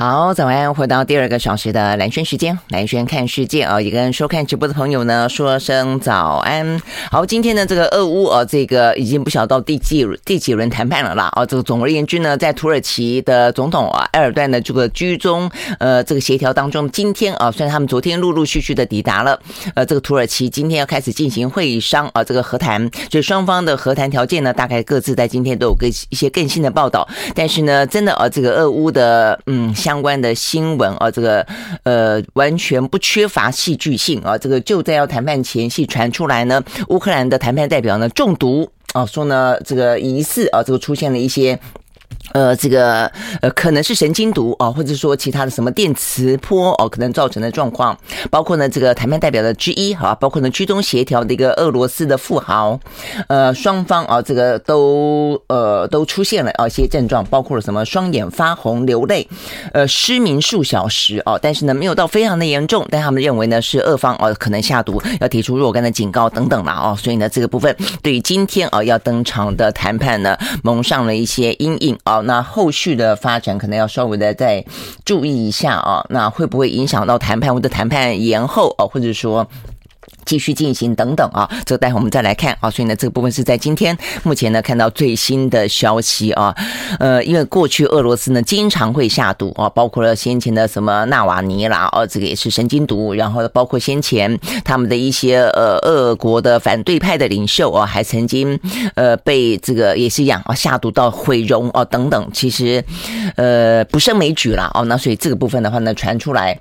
好，早安，回到第二个小时的蓝轩时间，蓝轩看世界啊，也跟收看直播的朋友呢说声早安。好，今天呢，这个俄乌啊，这个已经不晓得到第几第几轮谈判了啦。啊，这个总而言之呢，在土耳其的总统啊埃尔段的这个居中呃这个协调当中，今天啊，虽然他们昨天陆陆续续的抵达了，呃，这个土耳其今天要开始进行会商啊，这个和谈，所以双方的和谈条件呢，大概各自在今天都有个一些更新的报道。但是呢，真的啊，这个俄乌的嗯。相关的新闻啊，这个呃完全不缺乏戏剧性啊，这个就在要谈判前夕传出来呢，乌克兰的谈判代表呢中毒啊，说呢这个疑似啊，这个出现了一些。呃，这个呃，可能是神经毒啊，或者说其他的什么电磁波哦，可能造成的状况，包括呢，这个谈判代表的之一哈，包括呢，居中协调的一个俄罗斯的富豪，呃，双方啊，这个都呃都出现了啊一些症状，包括了什么双眼发红、流泪，呃，失明数小时哦，但是呢，没有到非常的严重，但他们认为呢是俄方哦可能下毒，要提出若干的警告等等了哦，所以呢，这个部分对于今天啊要登场的谈判呢，蒙上了一些阴影啊。那后续的发展可能要稍微的再注意一下啊，那会不会影响到谈判或者谈判延后啊，或者说？继续进行等等啊，这待会我们再来看啊。所以呢，这个部分是在今天目前呢看到最新的消息啊。呃，因为过去俄罗斯呢经常会下毒啊，包括了先前的什么纳瓦尼啦，哦，这个也是神经毒。然后包括先前他们的一些呃俄国的反对派的领袖啊，还曾经呃被这个也是一样啊下毒到毁容啊等等。其实呃不胜枚举了哦。那所以这个部分的话呢传出来。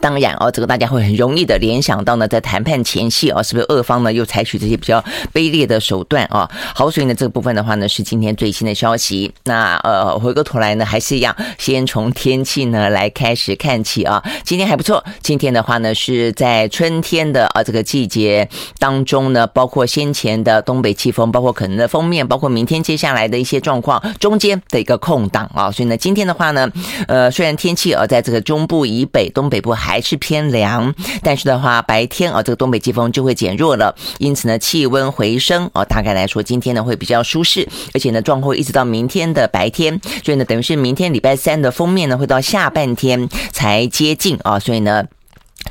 当然哦，这个大家会很容易的联想到呢，在谈判前夕啊，是不是俄方呢又采取这些比较卑劣的手段啊？好，所以呢这个部分的话呢是今天最新的消息。那呃回过头来呢还是一样，先从天气呢来开始看起啊。今天还不错，今天的话呢是在春天的啊这个季节当中呢，包括先前的东北季风，包括可能的锋面，包括明天接下来的一些状况中间的一个空档啊。所以呢今天的话呢，呃虽然天气啊在这个中部以北、东北部还是偏凉，但是的话，白天啊，这个东北季风就会减弱了，因此呢，气温回升啊，大概来说，今天呢会比较舒适，而且呢，状况一直到明天的白天，所以呢，等于是明天礼拜三的封面呢，会到下半天才接近啊，所以呢。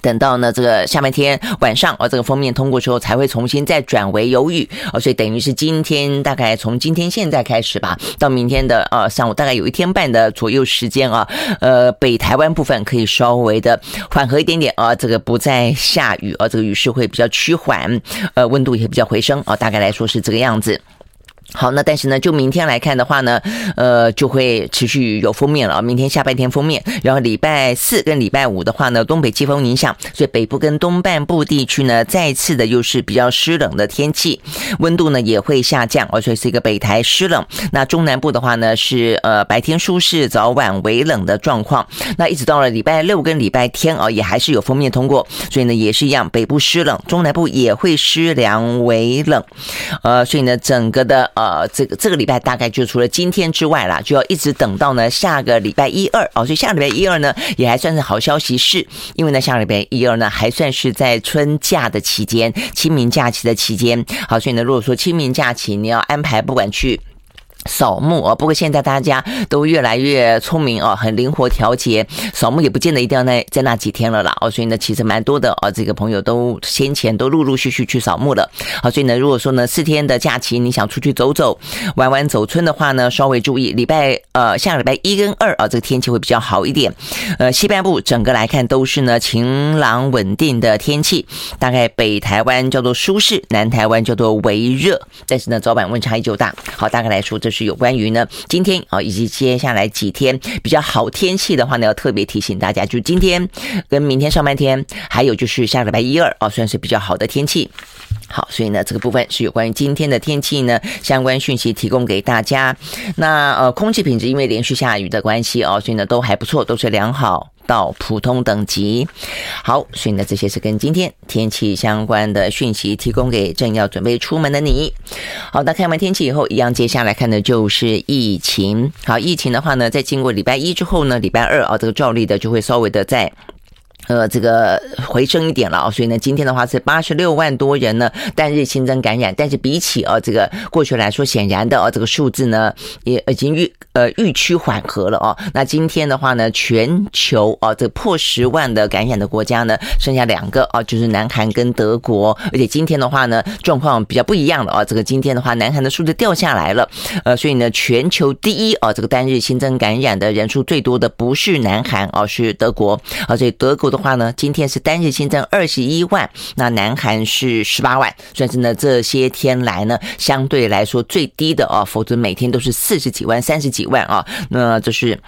等到呢，这个下半天晚上啊，这个封面通过之后，才会重新再转为有雨啊，所以等于是今天大概从今天现在开始吧，到明天的呃上午大概有一天半的左右时间啊，呃，北台湾部分可以稍微的缓和一点点啊，这个不再下雨啊，这个雨势会比较趋缓，呃，温度也比较回升啊，大概来说是这个样子。好，那但是呢，就明天来看的话呢，呃，就会持续有封面了。明天下半天封面，然后礼拜四跟礼拜五的话呢，东北季风影响，所以北部跟东半部地区呢，再次的又是比较湿冷的天气，温度呢也会下降，而且是一个北台湿冷。那中南部的话呢，是呃白天舒适，早晚微冷的状况。那一直到了礼拜六跟礼拜天啊，也还是有封面通过，所以呢也是一样，北部湿冷，中南部也会湿凉微冷。呃，所以呢整个的。呃这个这个礼拜大概就除了今天之外啦，就要一直等到呢下个礼拜一二哦，所以下个礼拜一二呢也还算是好消息，是因为呢下个礼拜一二呢还算是在春假的期间，清明假期的期间，好，所以呢如果说清明假期你要安排不管去。扫墓啊，不过现在大家都越来越聪明啊，很灵活调节，扫墓也不见得一定要在在那几天了啦。哦，所以呢，其实蛮多的啊，这个朋友都先前都陆陆续续去扫墓了。好，所以呢，如果说呢四天的假期你想出去走走、玩玩走春的话呢，稍微注意礼拜呃下礼拜一跟二啊，这个天气会比较好一点。呃，西半部整个来看都是呢晴朗稳定的天气，大概北台湾叫做舒适，南台湾叫做微热，但是呢早晚温差依旧大。好，大概来说这。是有关于呢，今天啊，以及接下来几天比较好天气的话呢，要特别提醒大家，就今天跟明天上半天，还有就是下礼拜一二啊，算是比较好的天气。好，所以呢，这个部分是有关于今天的天气呢，相关讯息提供给大家。那呃，空气品质因为连续下雨的关系哦，所以呢都还不错，都是良好。到普通等级，好，所以呢，这些是跟今天天气相关的讯息，提供给正要准备出门的你。好，那看完天气以后，一样接下来看的就是疫情。好，疫情的话呢，在经过礼拜一之后呢，礼拜二啊，这个照例的就会稍微的在。呃，这个回升一点了啊，所以呢，今天的话是八十六万多人呢单日新增感染，但是比起啊这个过去来说，显然的啊这个数字呢也已经预呃预趋缓和了啊。那今天的话呢，全球啊这个破十万的感染的国家呢剩下两个啊，就是南韩跟德国，而且今天的话呢状况比较不一样了啊，这个今天的话南韩的数字掉下来了，呃，所以呢全球第一啊这个单日新增感染的人数最多的不是南韩啊，是德国啊，所以德国的。话呢，今天是单日新增二十一万，那南韩是十八万，算是呢这些天来呢相对来说最低的啊，否则每天都是四十几万、三十几万啊，那就是。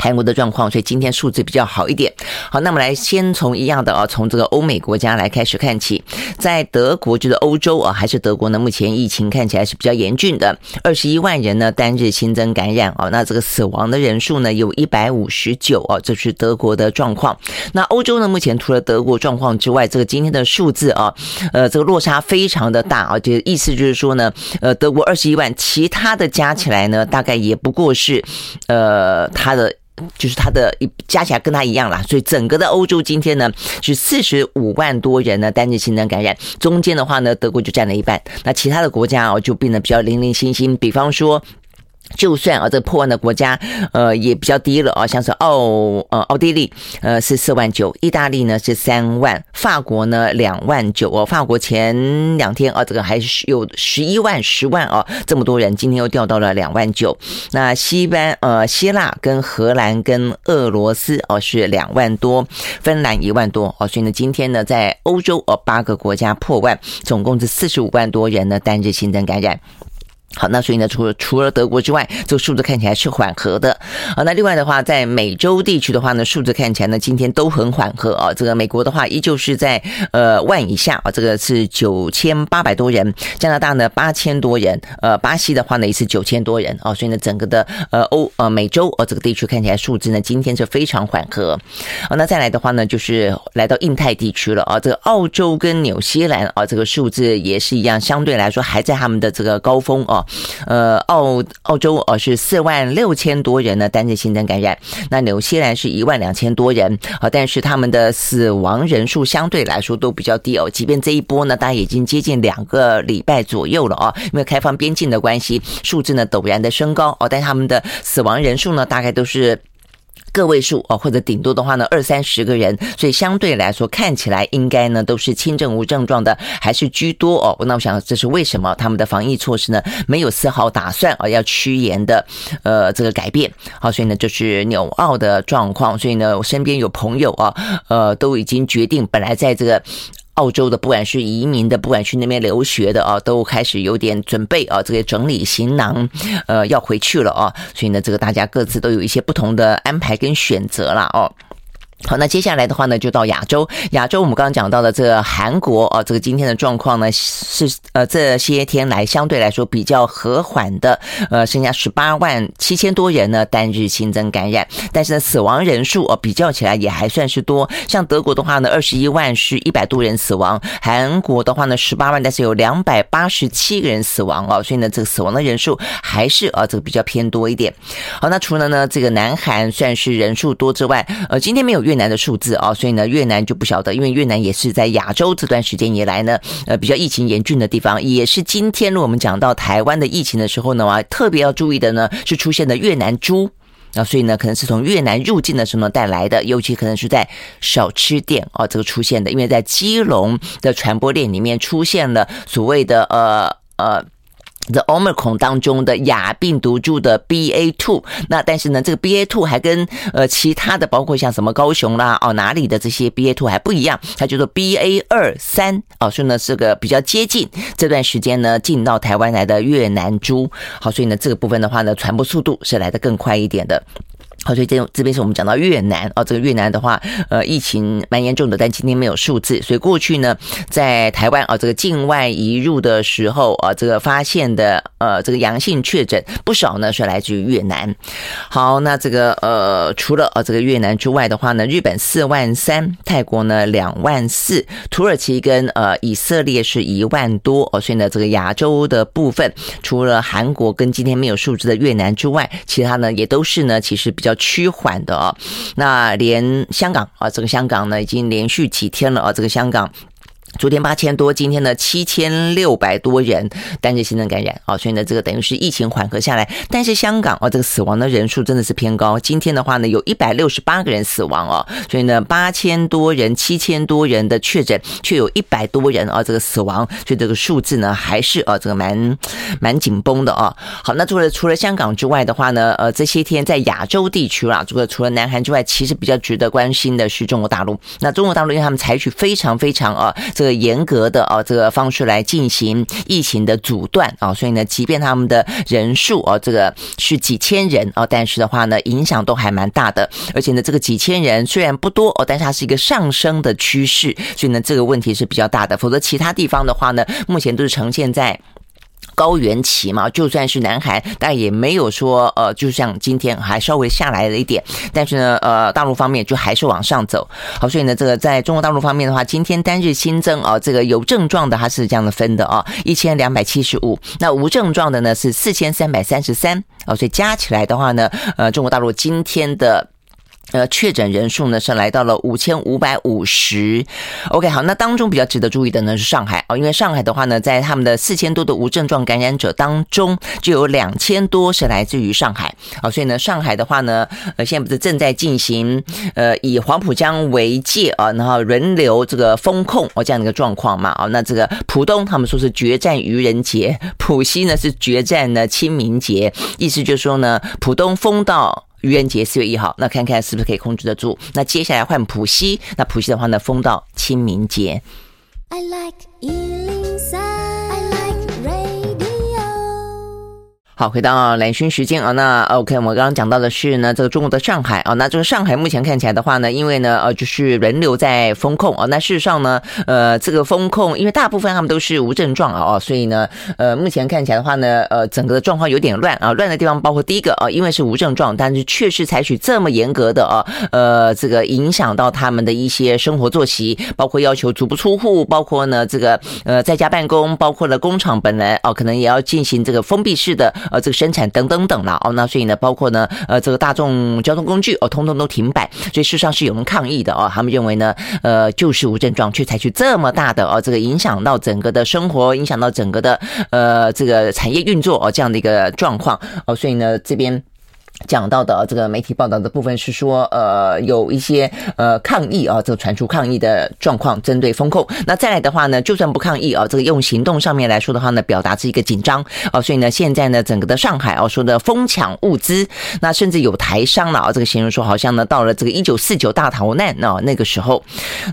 韩国的状况，所以今天数字比较好一点。好，那么来先从一样的啊，从这个欧美国家来开始看起。在德国，就是欧洲啊，还是德国呢？目前疫情看起来是比较严峻的，二十一万人呢单日新增感染啊，那这个死亡的人数呢有一百五十九啊，这是德国的状况。那欧洲呢，目前除了德国状况之外，这个今天的数字啊，呃，这个落差非常的大啊，就意思就是说呢，呃，德国二十一万，其他的加起来呢，大概也不过是，呃，它的。就是它的加起来跟它一样啦，所以整个的欧洲今天呢是四十五万多人呢单日新增感染，中间的话呢德国就占了一半，那其他的国家哦就变得比较零零星星，比方说。就算啊，这破万的国家，呃，也比较低了啊，像是奥呃奥地利，呃是四万九，意大利呢是三万，法国呢两万九哦，法国前两天啊，这个还是有十一万十万啊，这么多人，今天又掉到了两万九。那西班呃希腊跟荷兰跟俄罗斯哦是两万多，芬兰一万多哦，所以呢今天呢在欧洲哦八个国家破万，总共是四十五万多人呢单日新增感染。好，那所以呢，除了除了德国之外，这个数字看起来是缓和的。啊，那另外的话，在美洲地区的话呢，数字看起来呢，今天都很缓和啊。这个美国的话，依旧是在呃万以下啊，这个是九千八百多人。加拿大呢八千多人，呃，巴西的话呢也是九千多人啊。所以呢，整个的呃欧呃美洲呃这个地区看起来数字呢，今天是非常缓和。啊，那再来的话呢，就是来到印太地区了啊。这个澳洲跟纽西兰啊，这个数字也是一样，相对来说还在他们的这个高峰啊。呃，澳澳洲哦是四万六千多人呢单日新增感染，那纽西兰是一万两千多人啊，但是他们的死亡人数相对来说都比较低哦，即便这一波呢，大概已经接近两个礼拜左右了啊，因为开放边境的关系，数字呢陡然的升高哦，但他们的死亡人数呢大概都是。个位数哦，或者顶多的话呢，二三十个人，所以相对来说看起来应该呢都是轻症无症状的，还是居多哦。那我想这是为什么他们的防疫措施呢没有丝毫打算啊要趋严的呃这个改变。好，所以呢就是纽澳的状况。所以呢我身边有朋友啊，呃都已经决定本来在这个。澳洲的，不管是移民的，不管去那边留学的啊，都开始有点准备啊，这个整理行囊，呃，要回去了啊，所以呢，这个大家各自都有一些不同的安排跟选择了哦。好，那接下来的话呢，就到亚洲。亚洲我们刚刚讲到的这个韩国啊，这个今天的状况呢是呃这些天来相对来说比较和缓的，呃，剩下十八万七千多人呢单日新增感染，但是呢死亡人数哦比较起来也还算是多。像德国的话呢，二十一万是一百多人死亡；韩国的话呢，十八万，但是有两百八十七个人死亡哦，所以呢这个死亡的人数还是啊这个比较偏多一点。好，那除了呢这个南韩算是人数多之外，呃，今天没有。越南的数字啊，所以呢，越南就不晓得，因为越南也是在亚洲这段时间以来呢，呃，比较疫情严峻的地方，也是今天我们讲到台湾的疫情的时候呢，啊，特别要注意的呢，是出现的越南猪啊，所以呢，可能是从越南入境的时候呢带来的，尤其可能是在小吃店啊这个出现的，因为在基隆的传播链里面出现了所谓的呃呃。The Omicron 当中的亚病毒株的 BA two，那但是呢，这个 BA two 还跟呃其他的，包括像什么高雄啦哦哪里的这些 BA two 还不一样，它叫做 BA 二三哦，所以呢是个比较接近这段时间呢进到台湾来的越南猪，好，所以呢这个部分的话呢，传播速度是来得更快一点的。好，所以这种这边是我们讲到越南哦，这个越南的话，呃，疫情蛮严重的，但今天没有数字。所以过去呢，在台湾啊，这个境外移入的时候啊，这个发现的呃这个阳性确诊不少呢，是来自于越南。好，那这个呃，除了呃这个越南之外的话呢，日本四万三，泰国呢两万四，土耳其跟呃以色列是一万多哦。所以呢，这个亚洲的部分，除了韩国跟今天没有数字的越南之外，其他呢也都是呢，其实比较。较趋缓的啊。那连香港啊，这个香港呢已经连续几天了啊，这个香港。昨天八千多，今天呢七千六百多人单日新增感染啊，所以呢这个等于是疫情缓和下来，但是香港啊这个死亡的人数真的是偏高，今天的话呢有一百六十八个人死亡哦，所以呢八千多人、七千多人的确诊，却有一百多人啊这个死亡，所以这个数字呢还是啊这个蛮蛮紧绷的啊。好，那除了除了香港之外的话呢，呃这些天在亚洲地区啦，这个除了南韩之外，其实比较值得关心的是中国大陆。那中国大陆因为他们采取非常非常啊。这个严格的啊，这个方式来进行疫情的阻断啊，所以呢，即便他们的人数啊，这个是几千人啊，但是的话呢，影响都还蛮大的。而且呢，这个几千人虽然不多哦，但是它是一个上升的趋势，所以呢，这个问题是比较大的。否则其他地方的话呢，目前都是呈现在。高原期嘛，就算是南韩，但也没有说呃，就像今天还稍微下来了一点，但是呢，呃，大陆方面就还是往上走。好，所以呢，这个在中国大陆方面的话，今天单日新增啊，这个有症状的它是这样的分的啊，一千两百七十五，那无症状的呢是四千三百三十三啊，所以加起来的话呢，呃，中国大陆今天的。呃，确诊人数呢是来到了五千五百五十。OK，好，那当中比较值得注意的呢是上海哦，因为上海的话呢，在他们的四千多的无症状感染者当中，就有两千多是来自于上海啊，所以呢，上海的话呢，呃，现在不是正在进行呃以黄浦江为界啊，然后轮流这个封控哦这样的一个状况嘛啊，那这个浦东他们说是决战愚人节，浦西呢是决战呢清明节，意思就是说呢，浦东封到。愚人节四月一号，那看看是不是可以控制得住？那接下来换浦西，那浦西的话呢，封到清明节。I like 好，回到蓝轩时间啊，那 OK，我们刚刚讲到的是呢，这个中国的上海啊，那这个上海目前看起来的话呢，因为呢，呃，就是轮流在封控啊，那事实上呢，呃，这个封控，因为大部分他们都是无症状啊，所以呢，呃，目前看起来的话呢，呃，整个的状况有点乱啊，乱的地方包括第一个啊，因为是无症状，但是确实采取这么严格的啊，呃，这个影响到他们的一些生活作息，包括要求足不出户，包括呢，这个呃在家办公，包括了工厂本来哦，可能也要进行这个封闭式的。呃，这个生产等等等了哦，那所以呢，包括呢，呃，这个大众交通工具哦，通通都停摆，所以事实上是有人抗议的哦，他们认为呢，呃，就是无症状，却采取这么大的哦，这个影响到整个的生活，影响到整个的呃这个产业运作哦，这样的一个状况哦，所以呢，这边。讲到的这个媒体报道的部分是说，呃，有一些呃抗议啊，这个传出抗议的状况，针对风控。那再来的话呢，就算不抗议啊，这个用行动上面来说的话呢，表达是一个紧张啊，所以呢，现在呢，整个的上海啊，说的疯抢物资，那甚至有台商了啊，这个形容说好像呢，到了这个一九四九大逃难啊那个时候，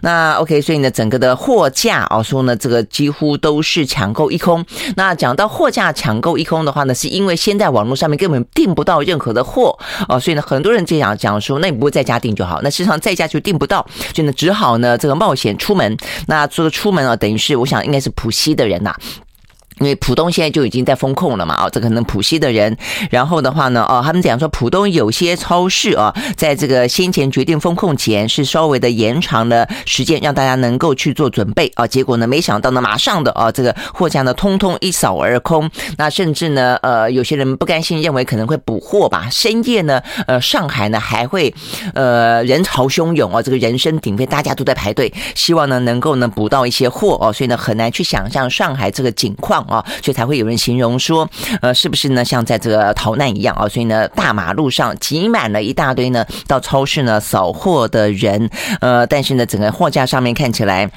那 OK，所以呢，整个的货架啊，说呢，这个几乎都是抢购一空。那讲到货架抢购一空的话呢，是因为现在网络上面根本订不到任何的货。啊，所以呢，很多人就想讲说，那你不会在家订就好。那实际上在家就订不到，所以呢，只好呢这个冒险出门。那这个出门啊，等于是我想应该是浦西的人呐、因为浦东现在就已经在封控了嘛，哦，这可能浦西的人，然后的话呢，哦，他们讲说浦东有些超市啊，在这个先前决定封控前是稍微的延长了时间，让大家能够去做准备啊，结果呢，没想到呢，马上的啊，这个货架呢，通通一扫而空，那甚至呢，呃，有些人不甘心，认为可能会补货吧，深夜呢，呃，上海呢还会呃人潮汹涌啊，这个人声鼎沸，大家都在排队，希望呢能够呢补到一些货哦，所以呢很难去想象上海这个景况。啊，所以才会有人形容说，呃，是不是呢？像在这个逃难一样啊？所以呢，大马路上挤满了一大堆呢，到超市呢扫货的人，呃，但是呢，整个货架上面看起来。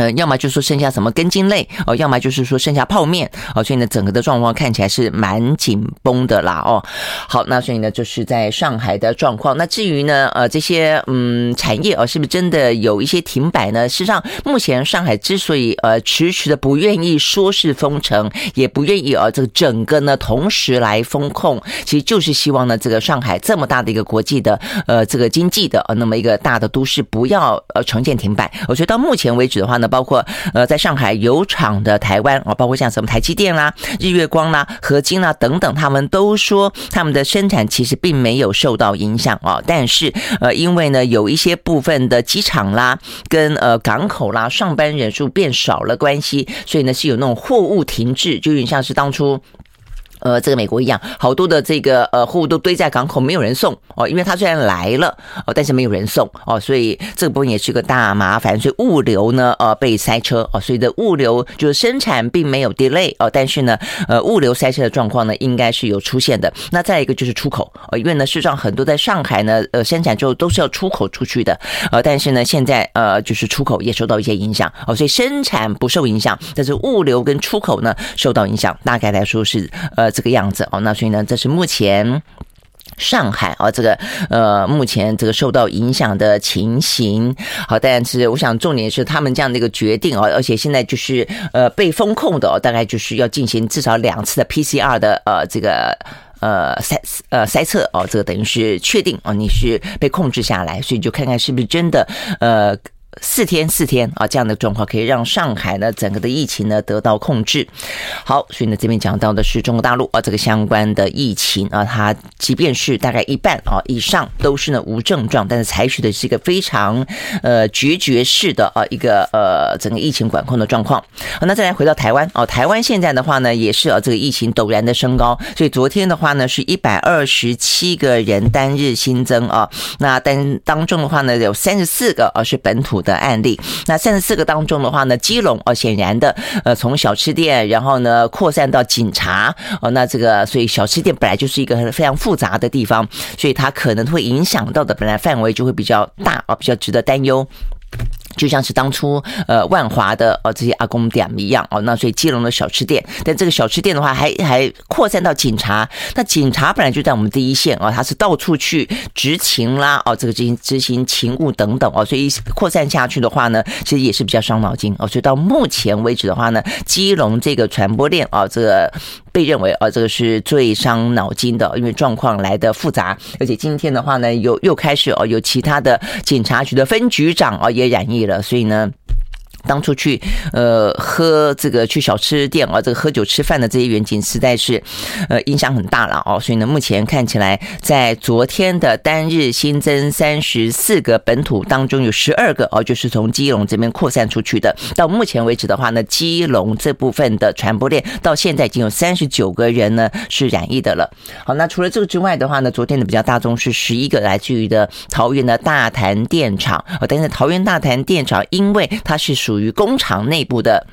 呃，要么就是说剩下什么根茎类哦，要么就是说剩下泡面哦，所以呢，整个的状况看起来是蛮紧绷的啦哦。好，那所以呢，就是在上海的状况。那至于呢，呃，这些嗯产业哦，是不是真的有一些停摆呢？事实上，目前上海之所以呃迟迟的不愿意说是封城，也不愿意呃这个整个呢同时来封控，其实就是希望呢这个上海这么大的一个国际的呃这个经济的呃那么一个大的都市不要呃呈现停摆。我觉得到目前为止的话呢。包括呃，在上海有厂的台湾啊，包括像什么台积电啦、日月光啦、合金啦等等，他们都说他们的生产其实并没有受到影响啊。但是呃，因为呢，有一些部分的机场啦、跟呃港口啦，上班人数变少了关系，所以呢是有那种货物停滞，就有点像是当初。呃，这个美国一样，好多的这个呃货物都堆在港口，没有人送哦，因为它虽然来了哦，但是没有人送哦，所以这个部分也是个大麻烦，所以物流呢呃被塞车哦，所以的物流就是生产并没有 delay 哦，但是呢呃物流塞车的状况呢应该是有出现的。那再一个就是出口哦，因为呢事实上很多在上海呢呃生产之后都是要出口出去的呃，但是呢现在呃就是出口也受到一些影响哦，所以生产不受影响，但是物流跟出口呢受到影响，大概来说是呃。这个样子哦，那所以呢，这是目前上海啊，这个呃，目前这个受到影响的情形。好，但是我想重点是他们这样的一个决定哦，而且现在就是呃被封控的哦，大概就是要进行至少两次的 PCR 的呃这个呃筛呃筛测哦，这个等于是确定哦，你是被控制下来，所以就看看是不是真的呃。四天四天啊，这样的状况可以让上海呢整个的疫情呢得到控制。好，所以呢这边讲到的是中国大陆啊这个相关的疫情啊，它即便是大概一半啊以上都是呢无症状，但是采取的是一个非常呃决绝式的啊一个呃整个疫情管控的状况。好，那再来回到台湾哦，台湾现在的话呢也是啊这个疫情陡然的升高，所以昨天的话呢是一百二十七个人单日新增啊，那当当中的话呢有三十四个啊是本土的的案例，那三十四个当中的话呢，基隆哦，显然的，呃，从小吃店，然后呢扩散到警察哦，那这个所以小吃店本来就是一个非常复杂的地方，所以它可能会影响到的本来范围就会比较大啊，比较值得担忧。就像是当初呃万华的呃这些阿公店一样哦，那所以基隆的小吃店，但这个小吃店的话还还扩散到警察，那警察本来就在我们第一线哦，他是到处去执勤啦哦，这个执行执行勤务等等哦，所以扩散下去的话呢，其实也是比较伤脑筋哦，所以到目前为止的话呢，基隆这个传播链啊，这个。被认为啊，这个是最伤脑筋的，因为状况来的复杂，而且今天的话呢，又又开始哦，有其他的警察局的分局长啊也染疫了，所以呢。当初去呃喝这个去小吃店啊，这个喝酒吃饭的这些远景实在是呃影响很大了哦，所以呢，目前看起来在昨天的单日新增三十四个本土当中，有十二个哦，就是从基隆这边扩散出去的。到目前为止的话呢，基隆这部分的传播链到现在已经有三十九个人呢是染疫的了。好，那除了这个之外的话呢，昨天的比较大宗是十一个来自于的桃园的大潭电厂哦，但是桃园大潭电厂因为它是属属于工厂内部的，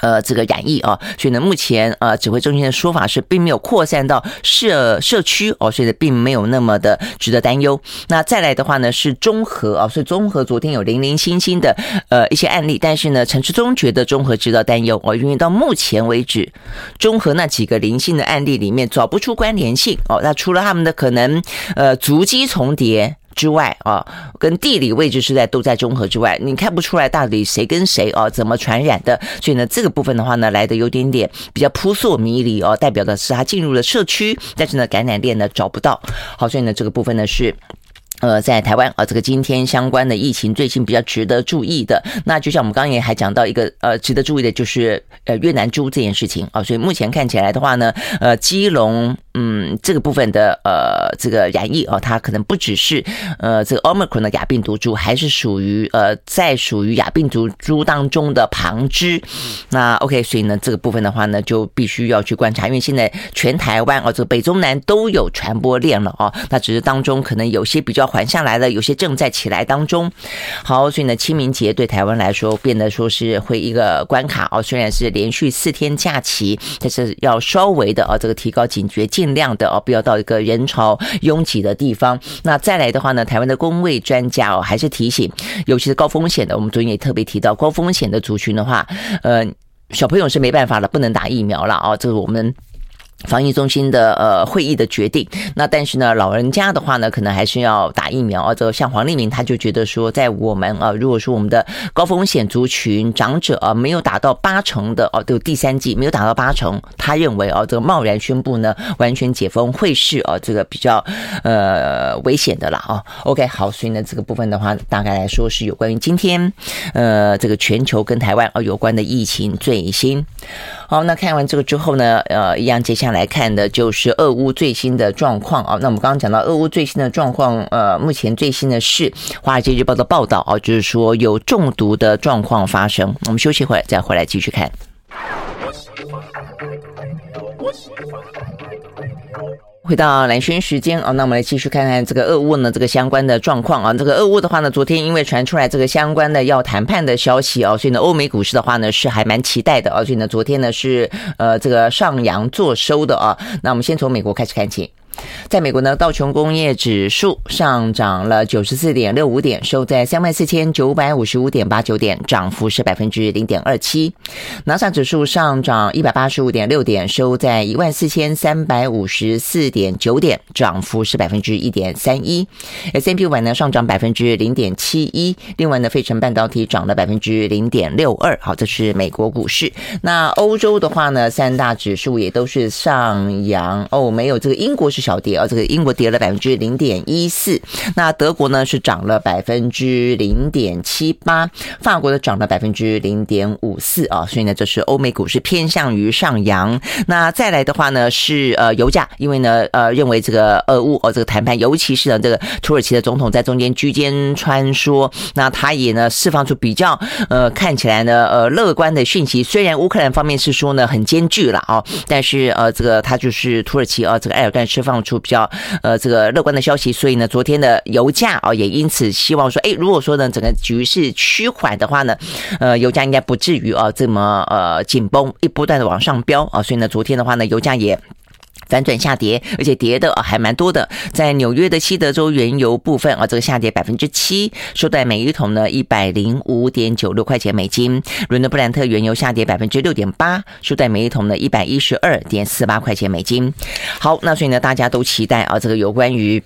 呃，这个染疫啊，所以呢，目前呃，指挥中心的说法是，并没有扩散到社社区哦，所以，并没有那么的值得担忧。那再来的话呢，是中和啊，所以中和昨天有零零星星的呃一些案例，但是呢，陈志忠觉得中和值得担忧哦，因为到目前为止，中和那几个零星的案例里面找不出关联性哦，那除了他们的可能呃足迹重叠。之外啊，跟地理位置是在都在中和之外，你看不出来到底谁跟谁啊，怎么传染的？所以呢，这个部分的话呢，来的有点点比较扑朔迷离哦，代表的是他进入了社区，但是呢，感染链呢找不到。好，所以呢，这个部分呢是。呃，在台湾啊，这个今天相关的疫情最近比较值得注意的，那就像我们刚刚也还讲到一个呃，值得注意的就是呃越南猪这件事情啊，所以目前看起来的话呢，呃，基隆嗯这个部分的呃这个染疫哦，它可能不只是呃这个 Omicron 的亚病毒株，还是属于呃在属于亚病毒株当中的旁支。那 OK，所以呢这个部分的话呢，就必须要去观察，因为现在全台湾哦，这个北中南都有传播链了哦，那只是当中可能有些比较。缓下来了，有些正在起来当中。好，所以呢，清明节对台湾来说变得说是会一个关卡哦。虽然是连续四天假期，但是要稍微的啊，这个提高警觉，尽量的哦，不要到一个人潮拥挤的地方。那再来的话呢，台湾的公卫专家哦，还是提醒，尤其是高风险的，我们昨天也特别提到，高风险的族群的话，呃，小朋友是没办法了，不能打疫苗了啊，这个我们。防疫中心的呃会议的决定，那但是呢，老人家的话呢，可能还是要打疫苗啊。这个像黄立明他就觉得说，在我们啊，如果说我们的高风险族群长者啊没有打到八成的哦，都有第三剂没有打到八成，他认为啊，这个贸然宣布呢完全解封会是啊这个比较呃危险的啦啊。OK，好，所以呢这个部分的话，大概来说是有关于今天呃这个全球跟台湾啊有关的疫情最新。好，那看完这个之后呢，呃，一样接下来看的就是俄乌最新的状况啊。那我们刚刚讲到俄乌最新的状况，呃，目前最新的是《华尔街日报》的报道啊，就是说有中毒的状况发生。我们休息会儿，再回来继续看。回到蓝轩时间啊，那我们来继续看看这个俄乌呢这个相关的状况啊。这个俄乌的话呢，昨天因为传出来这个相关的要谈判的消息啊，所以呢，欧美股市的话呢是还蛮期待的啊，所以呢，昨天呢是呃这个上扬做收的啊。那我们先从美国开始看起。在美国呢，道琼工业指数上涨了九十四点六五点，收在三万四千九百五十五点八九点，涨幅是百分之零点二七。纳斯达克指数上涨一百八十五点六点，收在一万四千三百五十四点九点，涨幅是百分之一点三一。S&P 五百呢上涨百分之零点七一。另外呢，费城半导体涨了百分之零点六二。好，这是美国股市。那欧洲的话呢，三大指数也都是上扬哦，没有这个英国是。小跌啊，这个英国跌了百分之零点一四，那德国呢是涨了百分之零点七八，法国的涨了百分之零点五四啊，所以呢，这是欧美股市偏向于上扬。那再来的话呢是呃油价，因为呢呃认为这个俄乌哦这个谈判，尤其是呢这个土耳其的总统在中间居间穿梭，那他也呢释放出比较呃看起来呢呃乐观的讯息，虽然乌克兰方面是说呢很艰巨了啊，但是呃这个他就是土耳其啊这个埃尔干释放。出比较呃这个乐观的消息，所以呢，昨天的油价啊也因此希望说，哎，如果说呢整个局势趋缓的话呢，呃，油价应该不至于啊这么呃紧绷，一不断的往上飙啊，所以呢，昨天的话呢，油价也。反转下跌，而且跌的啊还蛮多的。在纽约的西德州原油部分啊，这个下跌百分之七，收在每一桶呢一百零五点九六块钱美金。伦敦布兰特原油下跌百分之六点八，收在每一桶呢一百一十二点四八块钱美金。好，那所以呢，大家都期待啊，这个有关于。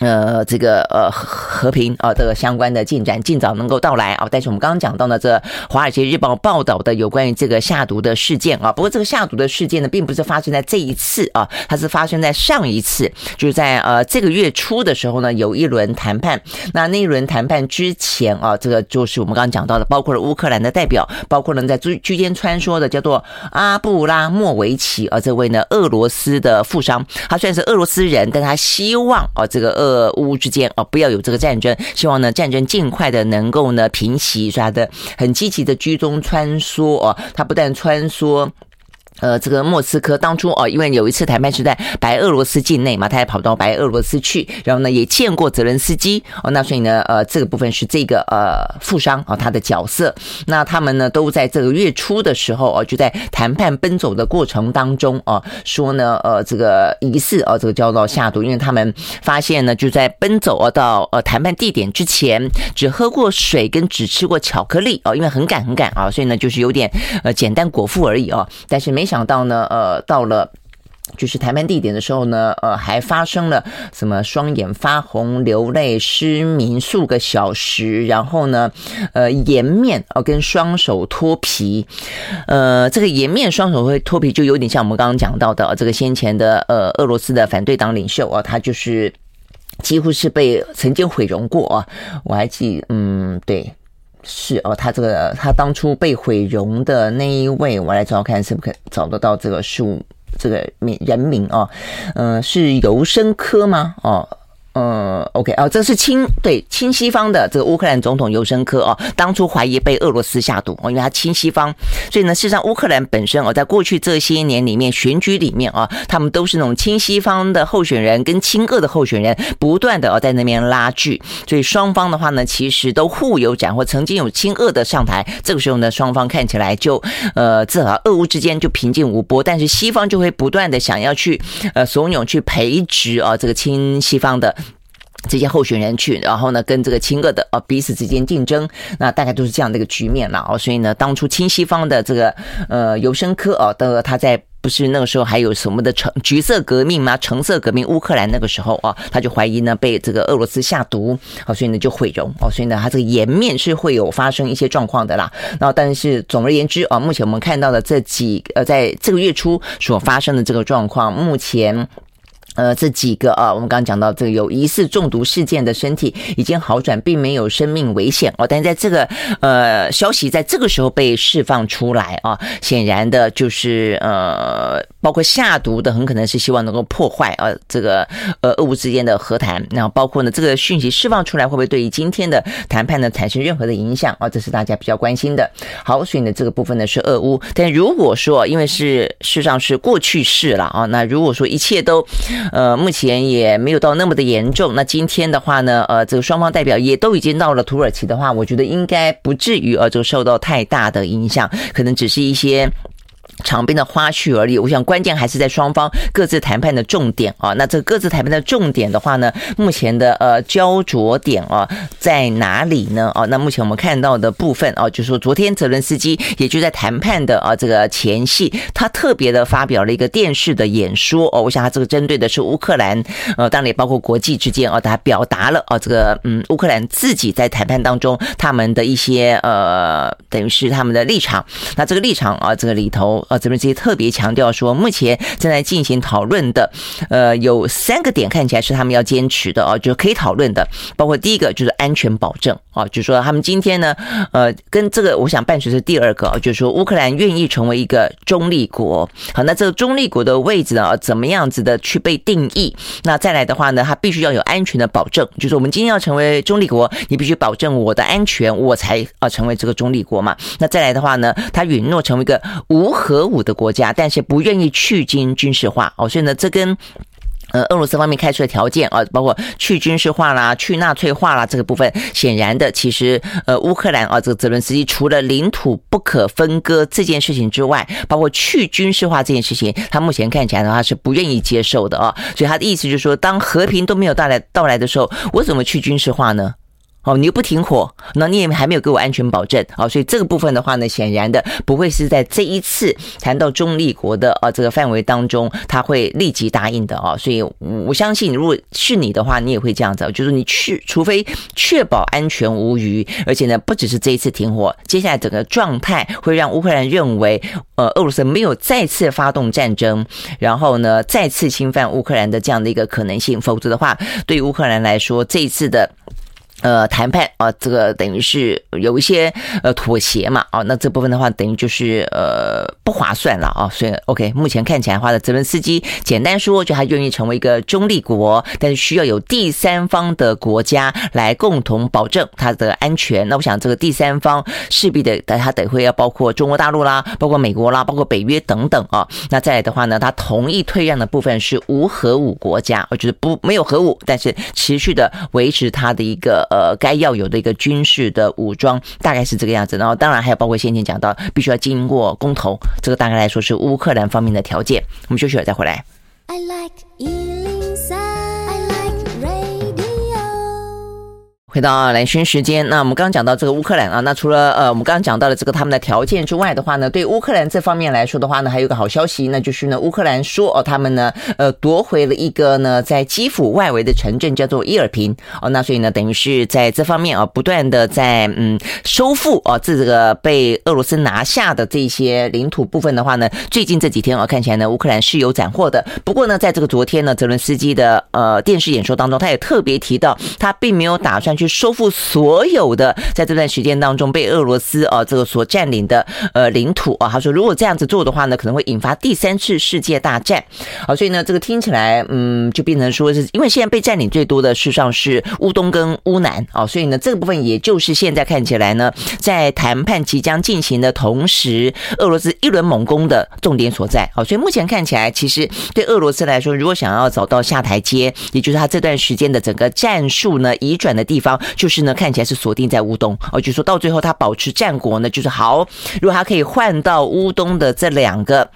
呃，这个呃和平啊，这个相关的进展尽早能够到来啊。但是我们刚刚讲到呢，这《华尔街日报》报道的有关于这个下毒的事件啊。不过这个下毒的事件呢，并不是发生在这一次啊，它是发生在上一次，就是在呃这个月初的时候呢，有一轮谈判。那那一轮谈判之前啊，这个就是我们刚刚讲到的，包括了乌克兰的代表，包括了在居居间穿梭的叫做阿布拉莫维奇啊，这位呢俄罗斯的富商，他虽然是俄罗斯人，但他希望啊这个俄。俄乌之间啊，不要有这个战争，希望呢战争尽快的能够呢平息，所以他的很积极的居中穿梭啊，他不但穿梭。呃，这个莫斯科当初哦，因为有一次谈判是在白俄罗斯境内嘛，他也跑到白俄罗斯去，然后呢也见过泽连斯基哦，那所以呢，呃，这个部分是这个呃富商啊他的角色，那他们呢都在这个月初的时候哦，就在谈判奔走的过程当中哦，说呢呃这个疑似哦这个遭到下毒，因为他们发现呢就在奔走哦到呃谈判地点之前，只喝过水跟只吃过巧克力哦，因为很赶很赶啊，所以呢就是有点呃简单果腹而已哦，但是没。想到呢，呃，到了就是谈判地点的时候呢，呃，还发生了什么双眼发红、流泪、失明数个小时，然后呢，呃，颜面哦跟双手脱皮，呃，这个颜面双手会脱皮，就有点像我们刚刚讲到的这个先前的呃俄罗斯的反对党领袖啊，他就是几乎是被曾经毁容过啊，我还记，嗯，对。是哦，他这个他当初被毁容的那一位，我来找看是不是可找得到这个数这个名人名哦，嗯、呃，是尤申科吗？哦。嗯，OK 啊，这是亲对亲西方的这个乌克兰总统尤申科哦，当初怀疑被俄罗斯下毒哦，因为他亲西方，所以呢，事实上乌克兰本身哦，在过去这些年里面选举里面啊，他们都是那种亲西方的候选人跟亲俄的候选人不断的哦在那边拉锯，所以双方的话呢，其实都互有斩获，曾经有亲俄的上台，这个时候呢，双方看起来就呃至少俄乌之间就平静无波，但是西方就会不断的想要去呃怂恿去培植啊这个亲西方的。这些候选人去，然后呢，跟这个亲俄的呃彼此之间竞争，那大概都是这样的一个局面了哦。所以呢，当初亲西方的这个呃尤申科啊的他在不是那个时候还有什么的橙橘色革命吗？橙色革命乌克兰那个时候啊，他就怀疑呢被这个俄罗斯下毒，哦，所以呢就毁容哦，所以呢他这个颜面是会有发生一些状况的啦。然后但是总而言之啊，目前我们看到的这几呃在这个月初所发生的这个状况，目前。呃，这几个啊，我们刚刚讲到这个有疑似中毒事件的身体已经好转，并没有生命危险哦。但是在这个呃消息在这个时候被释放出来啊，显然的就是呃包括下毒的，很可能是希望能够破坏啊这个呃俄乌之间的和谈。那包括呢这个讯息释放出来，会不会对于今天的谈判呢产生任何的影响啊？这是大家比较关心的。好，所以呢这个部分呢是俄乌。但如果说因为是事实上是过去式了啊，那如果说一切都呃目前也没有到那么的严重，那今天的话呢呃这个双方代表也都已经到了土耳其的话，我觉得应该不至于呃就受到太大的影响，可能只是一些。场边的花絮而已，我想关键还是在双方各自谈判的重点啊。那这各自谈判的重点的话呢，目前的呃焦灼点啊在哪里呢？哦，那目前我们看到的部分啊，就是说昨天泽伦斯基也就在谈判的啊这个前夕，他特别的发表了一个电视的演说哦。我想他这个针对的是乌克兰，呃，当然也包括国际之间啊，他表达了啊这个嗯乌克兰自己在谈判当中他们的一些呃等于是他们的立场。那这个立场啊，这个里头。呃，这边这些特别强调说，目前正在进行讨论的，呃，有三个点看起来是他们要坚持的啊，就是可以讨论的，包括第一个就是安全保证啊，就是说他们今天呢，呃，跟这个我想伴随着第二个，就是说乌克兰愿意成为一个中立国，好，那这个中立国的位置呢，怎么样子的去被定义？那再来的话呢，它必须要有安全的保证，就是我们今天要成为中立国，你必须保证我的安全，我才啊成为这个中立国嘛。那再来的话呢，它允诺成为一个无核。核武的国家，但是不愿意去军军事化哦，所以呢，这跟呃俄罗斯方面开出的条件啊，包括去军事化啦、去纳粹化啦这个部分，显然的，其实呃乌克兰啊，这个泽伦斯基除了领土不可分割这件事情之外，包括去军事化这件事情，他目前看起来的话是不愿意接受的啊，所以他的意思就是说，当和平都没有到来到来的时候，我怎么去军事化呢？哦，你又不停火，那你也还没有给我安全保证啊，所以这个部分的话呢，显然的不会是在这一次谈到中立国的啊这个范围当中，他会立即答应的啊，所以我相信，如果是你的话，你也会这样子，就是你去，除非确保安全无虞，而且呢，不只是这一次停火，接下来整个状态会让乌克兰认为，呃，俄罗斯没有再次发动战争，然后呢，再次侵犯乌克兰的这样的一个可能性，否则的话，对于乌克兰来说，这一次的。呃，谈判啊，这个等于是有一些呃妥协嘛，啊，那这部分的话，等于就是呃不划算了啊，所以 OK，目前看起来的话呢，泽伦斯基简单说，就他愿意成为一个中立国，但是需要有第三方的国家来共同保证他的安全。那我想这个第三方势必得，他得会要包括中国大陆啦，包括美国啦，包括北约等等啊。那再来的话呢，他同意退让的部分是无核武国家，我觉得不没有核武，但是持续的维持他的一个。呃，该要有的一个军事的武装大概是这个样子，然后当然还有包括先前讲到，必须要经过公投，这个大概来说是乌克兰方面的条件。我们休息会再回来。I like 回到蓝轩时间，那我们刚刚讲到这个乌克兰啊，那除了呃我们刚刚讲到的这个他们的条件之外的话呢，对乌克兰这方面来说的话呢，还有个好消息，那就是呢乌克兰说哦，他们呢呃夺回了一个呢在基辅外围的城镇叫做伊尔平哦，那所以呢等于是在这方面啊不断的在嗯收复啊这个被俄罗斯拿下的这些领土部分的话呢，最近这几天啊看起来呢乌克兰是有斩获的。不过呢在这个昨天呢泽伦斯基的呃电视演说当中，他也特别提到他并没有打算。去收复所有的在这段时间当中被俄罗斯啊这个所占领的呃领土啊，他说如果这样子做的话呢，可能会引发第三次世界大战。啊，所以呢，这个听起来嗯，就变成说是因为现在被占领最多的事实上是乌东跟乌南啊，所以呢，这个部分也就是现在看起来呢，在谈判即将进行的同时，俄罗斯一轮猛攻的重点所在。好，所以目前看起来，其实对俄罗斯来说，如果想要找到下台阶，也就是他这段时间的整个战术呢移转的地方。就是呢，看起来是锁定在乌东哦，就说到最后他保持战果呢，就是好。如果他可以换到乌东的这两个。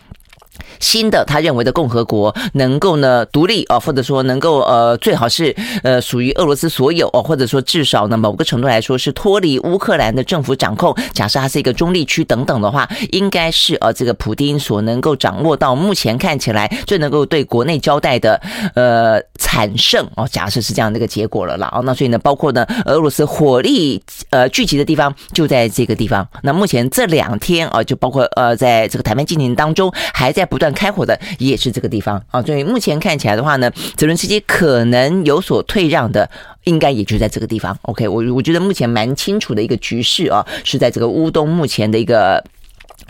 新的他认为的共和国能够呢独立啊，或者说能够呃最好是呃属于俄罗斯所有哦，或者说至少呢某个程度来说是脱离乌克兰的政府掌控。假设它是一个中立区等等的话，应该是呃这个普丁所能够掌握到目前看起来最能够对国内交代的呃惨胜哦。假设是这样的一个结果了啦哦，那所以呢包括呢俄罗斯火力呃聚集的地方就在这个地方。那目前这两天啊就包括呃在这个谈判进行当中还在。不断开火的也是这个地方啊，所以目前看起来的话呢，泽伦斯基可能有所退让的，应该也就在这个地方。OK，我我觉得目前蛮清楚的一个局势啊，是在这个乌东目前的一个。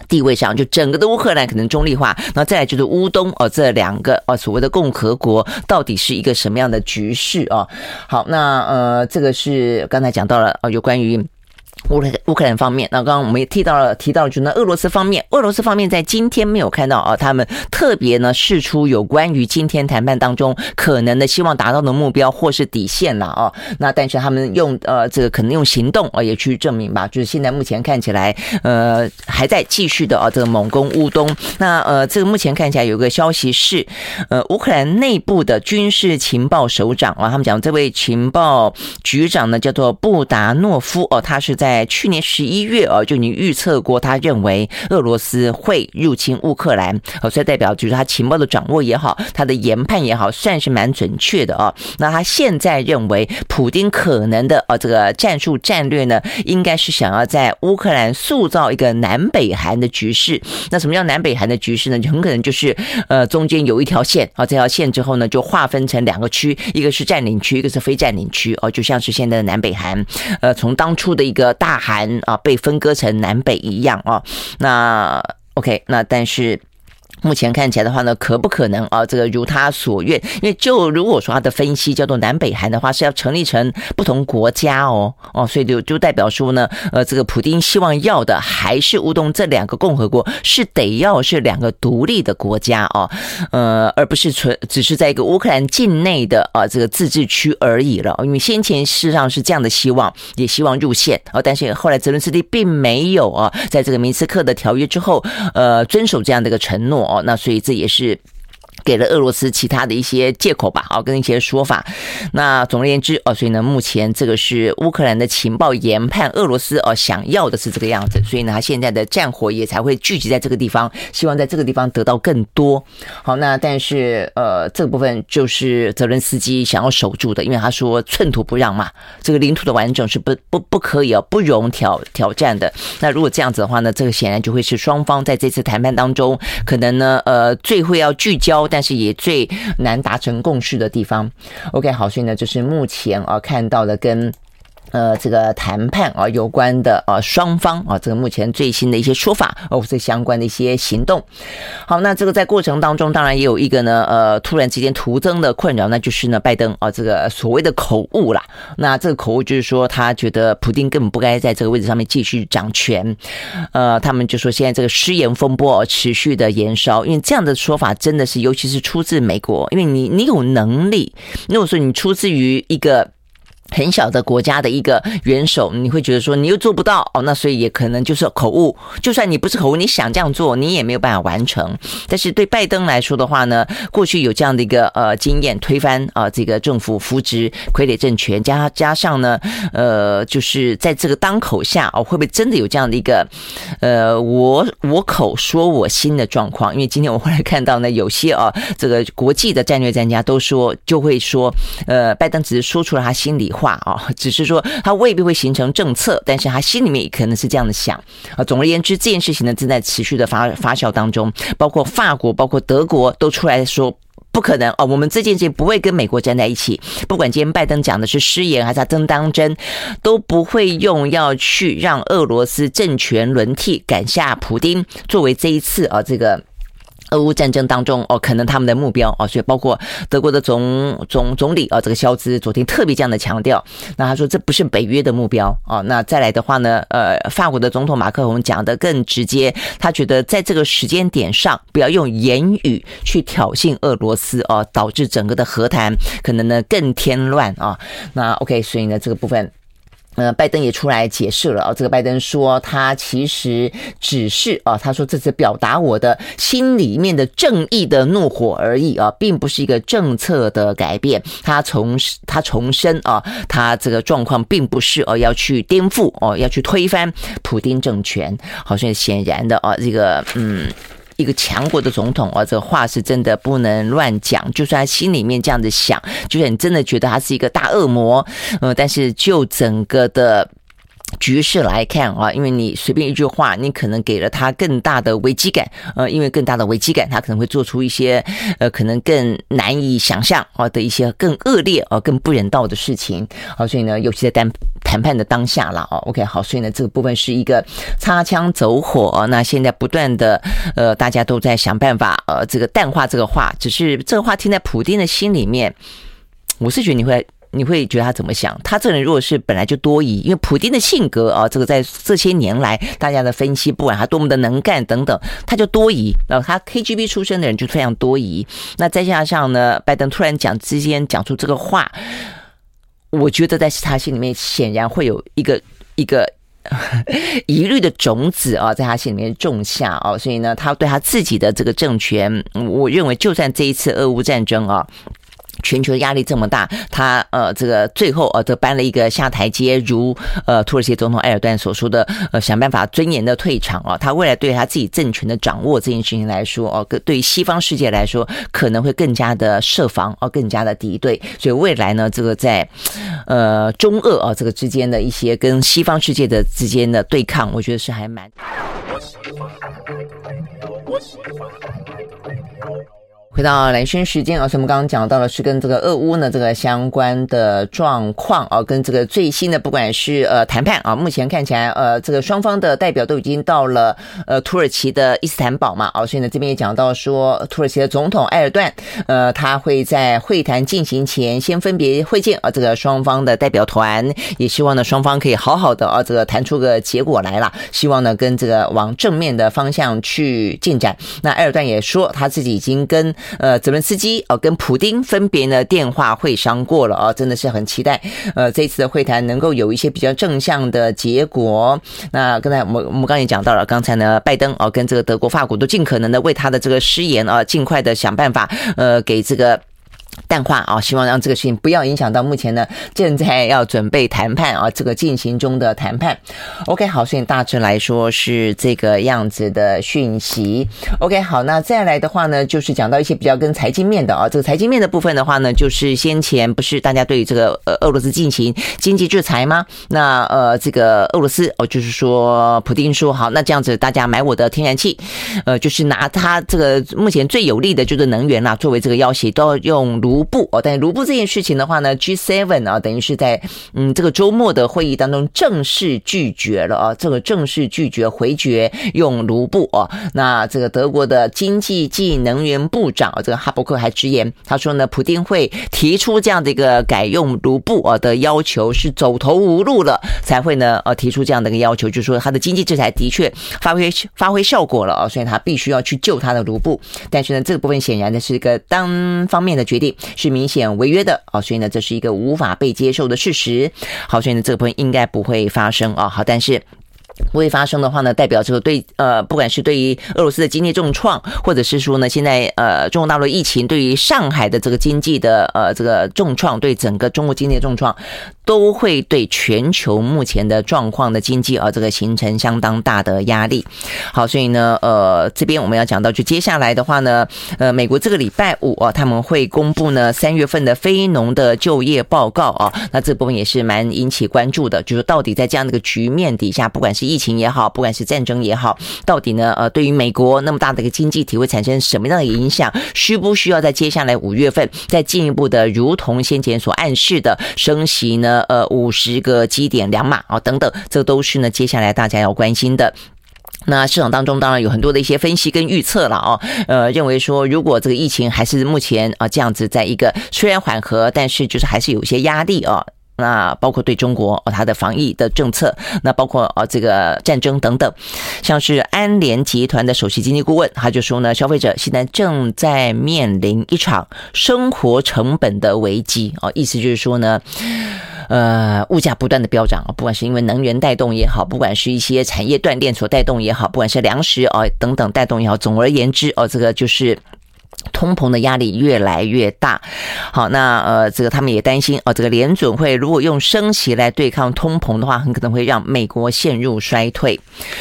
地位上，就整个的乌克兰可能中立化，那再来就是乌东哦，这两个哦所谓的共和国到底是一个什么样的局势啊？好，那呃，这个是刚才讲到了哦，有关于。乌克乌克兰方面，那刚刚我们也提到了，提到了，就那俄罗斯方面，俄罗斯方面在今天没有看到啊，他们特别呢释出有关于今天谈判当中可能的希望达到的目标或是底线了啊。那但是他们用呃这个可能用行动啊也去证明吧，就是现在目前看起来呃还在继续的啊这个猛攻乌东。那呃这个目前看起来有个消息是，呃乌克兰内部的军事情报首长啊，他们讲这位情报局长呢叫做布达诺夫哦，他是。在去年十一月哦，就你预测过，他认为俄罗斯会入侵乌克兰，哦，所以代表就是他情报的掌握也好，他的研判也好，算是蛮准确的哦。那他现在认为，普丁可能的呃这个战术战略呢，应该是想要在乌克兰塑造一个南北韩的局势。那什么叫南北韩的局势呢？就很可能就是呃中间有一条线啊，这条线之后呢，就划分成两个区，一个是占领区，一个是非占领区哦，就像是现在的南北韩，呃，从当初的一个。大韩啊，被分割成南北一样啊，那 OK，那但是。目前看起来的话呢，可不可能啊？这个如他所愿，因为就如果说他的分析叫做南北韩的话，是要成立成不同国家哦哦，所以就就代表说呢，呃，这个普丁希望要的还是乌东这两个共和国是得要是两个独立的国家哦，呃，而不是纯只是在一个乌克兰境内的啊这个自治区而已了。因为先前事实上是这样的希望，也希望入线啊，但是后来泽伦斯基并没有啊，在这个明斯克的条约之后，呃，遵守这样的一个承诺。哦，那所以这也是。给了俄罗斯其他的一些借口吧，啊，跟一些说法。那总而言之，哦，所以呢，目前这个是乌克兰的情报研判，俄罗斯哦想要的是这个样子，所以呢，他现在的战火也才会聚集在这个地方，希望在这个地方得到更多。好，那但是呃，这个部分就是泽伦斯基想要守住的，因为他说寸土不让嘛，这个领土的完整是不不不可以哦，不容挑挑战的。那如果这样子的话呢，这个显然就会是双方在这次谈判当中，可能呢，呃，最会要聚焦。但是也最难达成共识的地方。OK，好，所以呢，就是目前啊看到的跟。呃，这个谈判啊，有关的啊双方啊，这个目前最新的一些说法，哦，这相关的一些行动。好，那这个在过程当中，当然也有一个呢，呃，突然之间徒增的困扰，那就是呢，拜登啊，这个所谓的口误啦。那这个口误就是说，他觉得普丁根本不该在这个位置上面继续掌权。呃，他们就说现在这个失言风波持续的延烧，因为这样的说法真的是，尤其是出自美国，因为你你有能力，如果说你出自于一个。很小的国家的一个元首，你会觉得说你又做不到哦，那所以也可能就是口误。就算你不是口误，你想这样做，你也没有办法完成。但是对拜登来说的话呢，过去有这样的一个呃经验，推翻啊、呃、这个政府扶植傀儡政权，加加上呢呃就是在这个当口下哦，会不会真的有这样的一个呃我我口说我心的状况？因为今天我后来看到呢，有些啊这个国际的战略专家都说，就会说呃拜登只是说出了他心里。话啊，只是说他未必会形成政策，但是他心里面也可能是这样的想啊。总而言之，这件事情呢正在持续的发发酵当中，包括法国、包括德国都出来说不可能哦，我们这件事情不会跟美国站在一起。不管今天拜登讲的是失言还是他真当真，都不会用要去让俄罗斯政权轮替、赶下普丁作为这一次啊这个。俄乌战争当中，哦，可能他们的目标哦，所以包括德国的总总总理啊，这个肖兹昨天特别这样的强调，那他说这不是北约的目标哦。那再来的话呢，呃，法国的总统马克龙讲得更直接，他觉得在这个时间点上，不要用言语去挑衅俄罗斯哦，导致整个的和谈可能呢更添乱啊。那 OK，所以呢这个部分。呃，拜登也出来解释了啊。这个拜登说，他其实只是啊，他说这次表达我的心里面的正义的怒火而已啊，并不是一个政策的改变。他重他重申啊，他这个状况并不是哦要去颠覆哦，要去推翻普丁政权。好像显然的啊，这个嗯。一个强国的总统啊，这个话是真的不能乱讲。就算他心里面这样子想，就算你真的觉得他是一个大恶魔，呃，但是就整个的局势来看啊，因为你随便一句话，你可能给了他更大的危机感，呃，因为更大的危机感，他可能会做出一些呃，可能更难以想象啊的一些更恶劣啊、更不人道的事情。好，所以呢，尤其在谈谈判的当下了哦。OK，好，所以呢，这个部分是一个擦枪走火。那现在不断的呃，大家都在想办法呃，这个淡化这个话，只是这个话听在普丁的心里面，我是觉得你会。你会觉得他怎么想？他这人如果是本来就多疑，因为普丁的性格啊，这个在这些年来大家的分析，不管他多么的能干等等，他就多疑。然后他 KGB 出身的人就非常多疑。那再加上呢，拜登突然讲之间讲出这个话，我觉得在他心里面显然会有一个 一个 疑虑的种子啊，在他心里面种下啊，所以呢，他对他自己的这个政权，我认为就算这一次俄乌战争啊。全球压力这么大，他呃，这个最后呃，都搬了一个下台阶，如呃，土耳其总统埃尔段所说的，呃，想办法尊严的退场啊。他未来对他自己政权的掌握这件事情来说，哦，对于西方世界来说，可能会更加的设防，哦，更加的敌对。所以未来呢，这个在呃中俄啊这个之间的一些跟西方世界的之间的对抗，我觉得是还蛮。回到蓝轩时间啊，所以我们刚刚讲到的是跟这个俄乌呢这个相关的状况啊，跟这个最新的不管是呃谈判啊，目前看起来呃这个双方的代表都已经到了呃土耳其的伊斯坦堡嘛啊，所以呢这边也讲到说土耳其的总统埃尔段呃他会在会谈进行前先分别会见啊这个双方的代表团，也希望呢双方可以好好的啊这个谈出个结果来了，希望呢跟这个往正面的方向去进展。那埃尔段也说他自己已经跟呃，泽伦斯基哦，跟普丁分别呢电话会商过了啊，真的是很期待。呃，这次的会谈能够有一些比较正向的结果。那刚才我们我们刚才也讲到了，刚才呢，拜登哦跟这个德国、法国都尽可能的为他的这个失言啊，尽快的想办法，呃，给这个。淡化啊，希望让这个事情不要影响到目前呢正在要准备谈判啊，这个进行中的谈判。OK，好，所以大致来说是这个样子的讯息。OK，好，那再来的话呢，就是讲到一些比较跟财经面的啊，这个财经面的部分的话呢，就是先前不是大家对这个呃俄罗斯进行经济制裁吗？那呃这个俄罗斯哦，就是说普丁说好，那这样子大家买我的天然气，呃，就是拿他这个目前最有利的就是能源啦，作为这个要挟，都要用。卢卢布哦，但卢布这件事情的话呢，G7 啊，等于是在嗯这个周末的会议当中正式拒绝了啊，这个正式拒绝回绝用卢布哦。那这个德国的经济暨能源部长这个哈伯克还直言，他说呢，普丁会提出这样的一个改用卢布啊的要求是走投无路了才会呢呃提出这样的一个要求，就是说他的经济制裁的确发挥发挥效果了啊，所以他必须要去救他的卢布。但是呢，这个部分显然的是一个单方面的决定。是明显违约的啊，所以呢，这是一个无法被接受的事实。好，所以呢，这个部分应该不会发生啊。好，但是不会发生的话呢，代表这个对呃，不管是对于俄罗斯的经济重创，或者是说呢，现在呃，中国大陆疫情对于上海的这个经济的呃这个重创，对整个中国经济的重创。都会对全球目前的状况的经济啊，这个形成相当大的压力。好，所以呢，呃，这边我们要讲到，就接下来的话呢，呃，美国这个礼拜五啊，他们会公布呢三月份的非农的就业报告啊。那这部分也是蛮引起关注的，就是到底在这样的一个局面底下，不管是疫情也好，不管是战争也好，到底呢，呃，对于美国那么大的一个经济体会产生什么样的影响？需不需要在接下来五月份再进一步的，如同先前所暗示的升息呢？呃呃，五十个基点两码啊，等等，这都是呢接下来大家要关心的。那市场当中当然有很多的一些分析跟预测了哦，呃，认为说如果这个疫情还是目前啊这样子，在一个虽然缓和，但是就是还是有一些压力哦。那包括对中国哦，它的防疫的政策，那包括哦这个战争等等，像是安联集团的首席经济顾问，他就说呢，消费者现在正在面临一场生活成本的危机哦，意思就是说呢，呃，物价不断的飙涨啊，不管是因为能源带动也好，不管是一些产业断链所带动也好，不管是粮食啊等等带动也好，总而言之哦，这个就是。通膨的压力越来越大，好，那呃，这个他们也担心哦，这个联准会如果用升息来对抗通膨的话，很可能会让美国陷入衰退。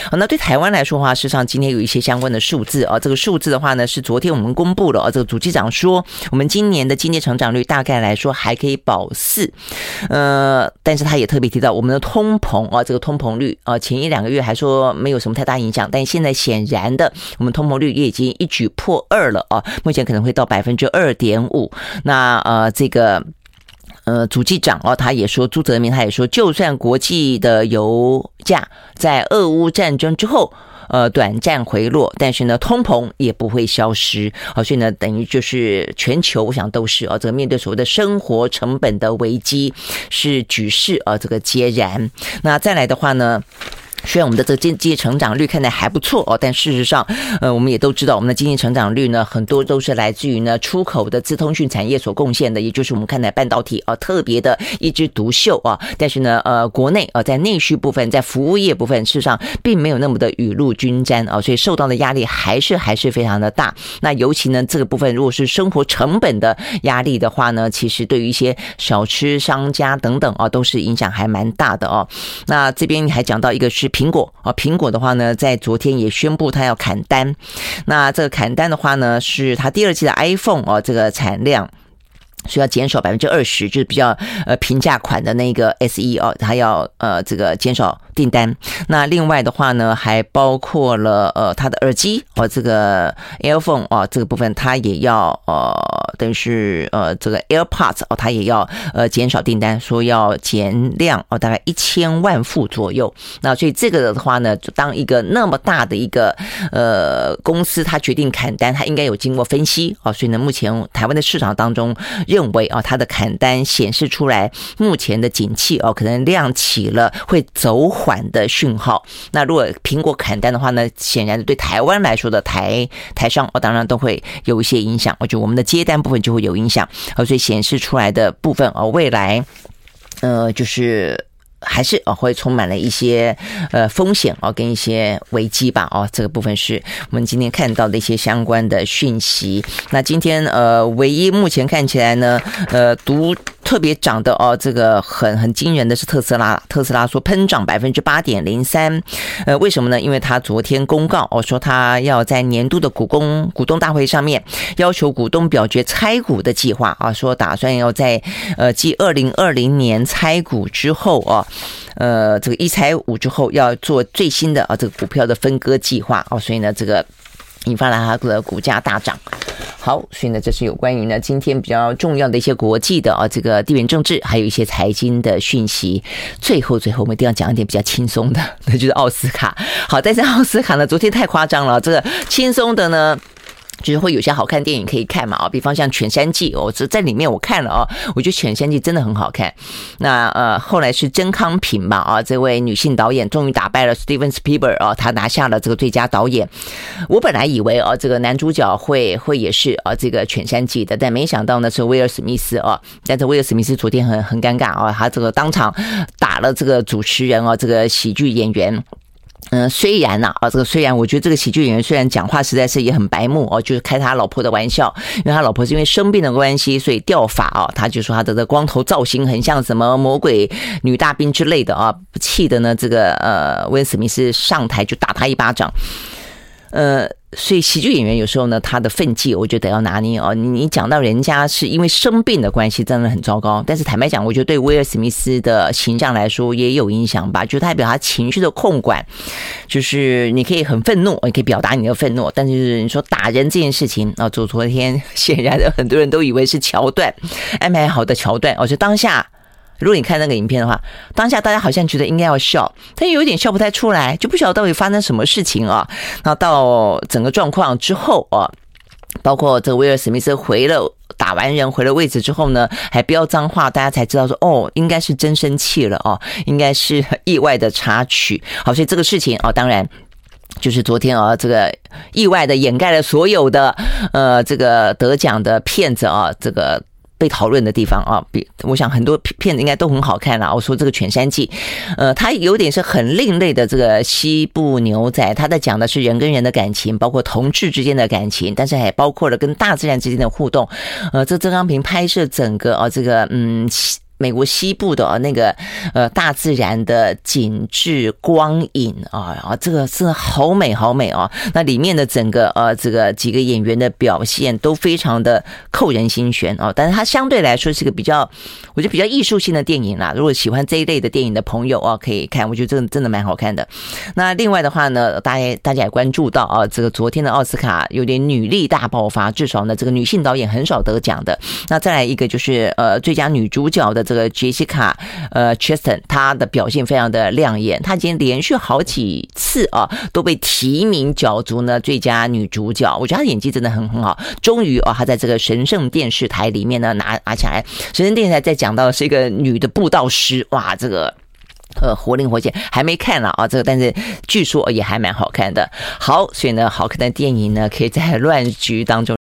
好，那对台湾来说的话，事实上今天有一些相关的数字啊，这个数字的话呢，是昨天我们公布了啊，这个主计长说，我们今年的经济成长率大概来说还可以保四，呃，但是他也特别提到我们的通膨啊，这个通膨率啊，前一两个月还说没有什么太大影响，但现在显然的，我们通膨率也已经一举破二了啊，目前。可能会到百分之二点五。那呃，这个呃，主计长哦，他也说，朱泽明他也说，就算国际的油价在俄乌战争之后呃短暂回落，但是呢，通膨也不会消失。好，所以呢，等于就是全球，我想都是啊，这个面对所谓的生活成本的危机，是举世啊这个皆然。那再来的话呢？虽然我们的这个经济成长率看来还不错哦，但事实上，呃，我们也都知道，我们的经济成长率呢，很多都是来自于呢出口的资通讯产业所贡献的，也就是我们看来半导体啊特别的一枝独秀啊。但是呢，呃，国内啊在内需部分，在服务业部分，事实上并没有那么的雨露均沾啊，所以受到的压力还是还是非常的大。那尤其呢，这个部分如果是生活成本的压力的话呢，其实对于一些小吃商家等等啊，都是影响还蛮大的哦。那这边还讲到一个是。苹果啊，苹果的话呢，在昨天也宣布它要砍单。那这个砍单的话呢，是它第二季的 iPhone 哦，这个产量。需要减少百分之二十，就是比较呃平价款的那个 SE 哦，它要呃这个减少订单。那另外的话呢，还包括了呃他的耳机哦，这个 Earphone 哦，这个部分他也要呃等于是呃这个 AirPods 哦，他也要呃减少订单，说要减量哦，大概一千万副左右。那所以这个的话呢，就当一个那么大的一个呃公司，他决定砍单，他应该有经过分析哦。所以呢，目前台湾的市场当中。认为啊，它的砍单显示出来，目前的景气哦，可能亮起了会走缓的讯号。那如果苹果砍单的话呢，显然对台湾来说的台台商哦，当然都会有一些影响。我觉得我们的接单部分就会有影响，所以显示出来的部分哦，未来呃就是。还是哦，会充满了一些呃风险哦，跟一些危机吧哦，这个部分是我们今天看到的一些相关的讯息。那今天呃，唯一目前看起来呢，呃，独特别涨的哦，这个很很惊人的是特斯拉，特斯拉说喷涨百分之八点零三，呃，为什么呢？因为他昨天公告哦，说他要在年度的股东股东大会上面要求股东表决拆股的计划啊，说打算要在呃继二零二零年拆股之后哦。呃，这个一财五之后要做最新的啊，这个股票的分割计划哦，所以呢，这个引发了它的股价大涨。好，所以呢，这是有关于呢今天比较重要的一些国际的啊，这个地缘政治，还有一些财经的讯息。最后，最后我们一定要讲一点比较轻松的，那就是奥斯卡。好，但是奥斯卡呢，昨天太夸张了，这个轻松的呢。就是会有些好看电影可以看嘛啊，比方像《犬山记》，我这在里面我看了啊，我觉得《犬山记》真的很好看。那呃，后来是甄康平吧啊，这位女性导演终于打败了 Steven Spielberg 啊，她拿下了这个最佳导演。我本来以为啊，这个男主角会会也是啊这个《犬山记》的，但没想到呢是威尔史密斯啊。但是威尔史密斯昨天很很尴尬啊，他这个当场打了这个主持人啊，这个喜剧演员。嗯，虽然呐啊，这个虽然我觉得这个喜剧演员虽然讲话实在是也很白目哦，就是开他老婆的玩笑，因为他老婆是因为生病的关系，所以掉发啊，他就说他的这光头造型很像什么魔鬼女大兵之类的啊，气的呢这个呃威尔史密斯上台就打他一巴掌，呃。所以喜剧演员有时候呢，他的分际我觉得要拿捏哦。你你讲到人家是因为生病的关系，真的很糟糕。但是坦白讲，我觉得对威尔史密斯的形象来说也有影响吧，就代表他情绪的控管，就是你可以很愤怒，你可以表达你的愤怒，但是你说打人这件事情啊，昨昨天显然的很多人都以为是桥段，安排好的桥段，哦，就当下。如果你看那个影片的话，当下大家好像觉得应该要笑，但又有点笑不太出来，就不晓得到底发生什么事情啊。那到整个状况之后啊，包括这个威尔史密斯回了打完人回了位置之后呢，还飙脏话，大家才知道说哦，应该是真生气了哦，应该是意外的插曲。好，所以这个事情啊，当然就是昨天啊，这个意外的掩盖了所有的呃这个得奖的片子啊，这个。被讨论的地方啊。比我想很多片子应该都很好看啦。我说这个《犬山记》，呃，它有点是很另类的这个西部牛仔，它在讲的是人跟人的感情，包括同志之间的感情，但是还包括了跟大自然之间的互动。呃，这曾康平拍摄整个啊，这个嗯。美国西部的那个呃大自然的景致光影啊，啊，这个是好美好美啊！那里面的整个呃这个几个演员的表现都非常的扣人心弦啊。但是它相对来说是个比较，我觉得比较艺术性的电影啦。如果喜欢这一类的电影的朋友啊，可以看，我觉得真的真的蛮好看的。那另外的话呢，大家大家也关注到啊，这个昨天的奥斯卡有点女力大爆发，至少呢这个女性导演很少得奖的。那再来一个就是呃最佳女主角的。这个杰西卡，呃 Chesten，她的表现非常的亮眼，她已经连续好几次啊都被提名角逐呢最佳女主角，我觉得她演技真的很很好。终于啊，她在这个神圣电视台里面呢拿拿起来，神圣电视台在讲到的是一个女的布道师，哇，这个呃活灵活现，还没看了啊，这个但是据说也还蛮好看的。好，所以呢，好看的电影呢可以在乱局当中。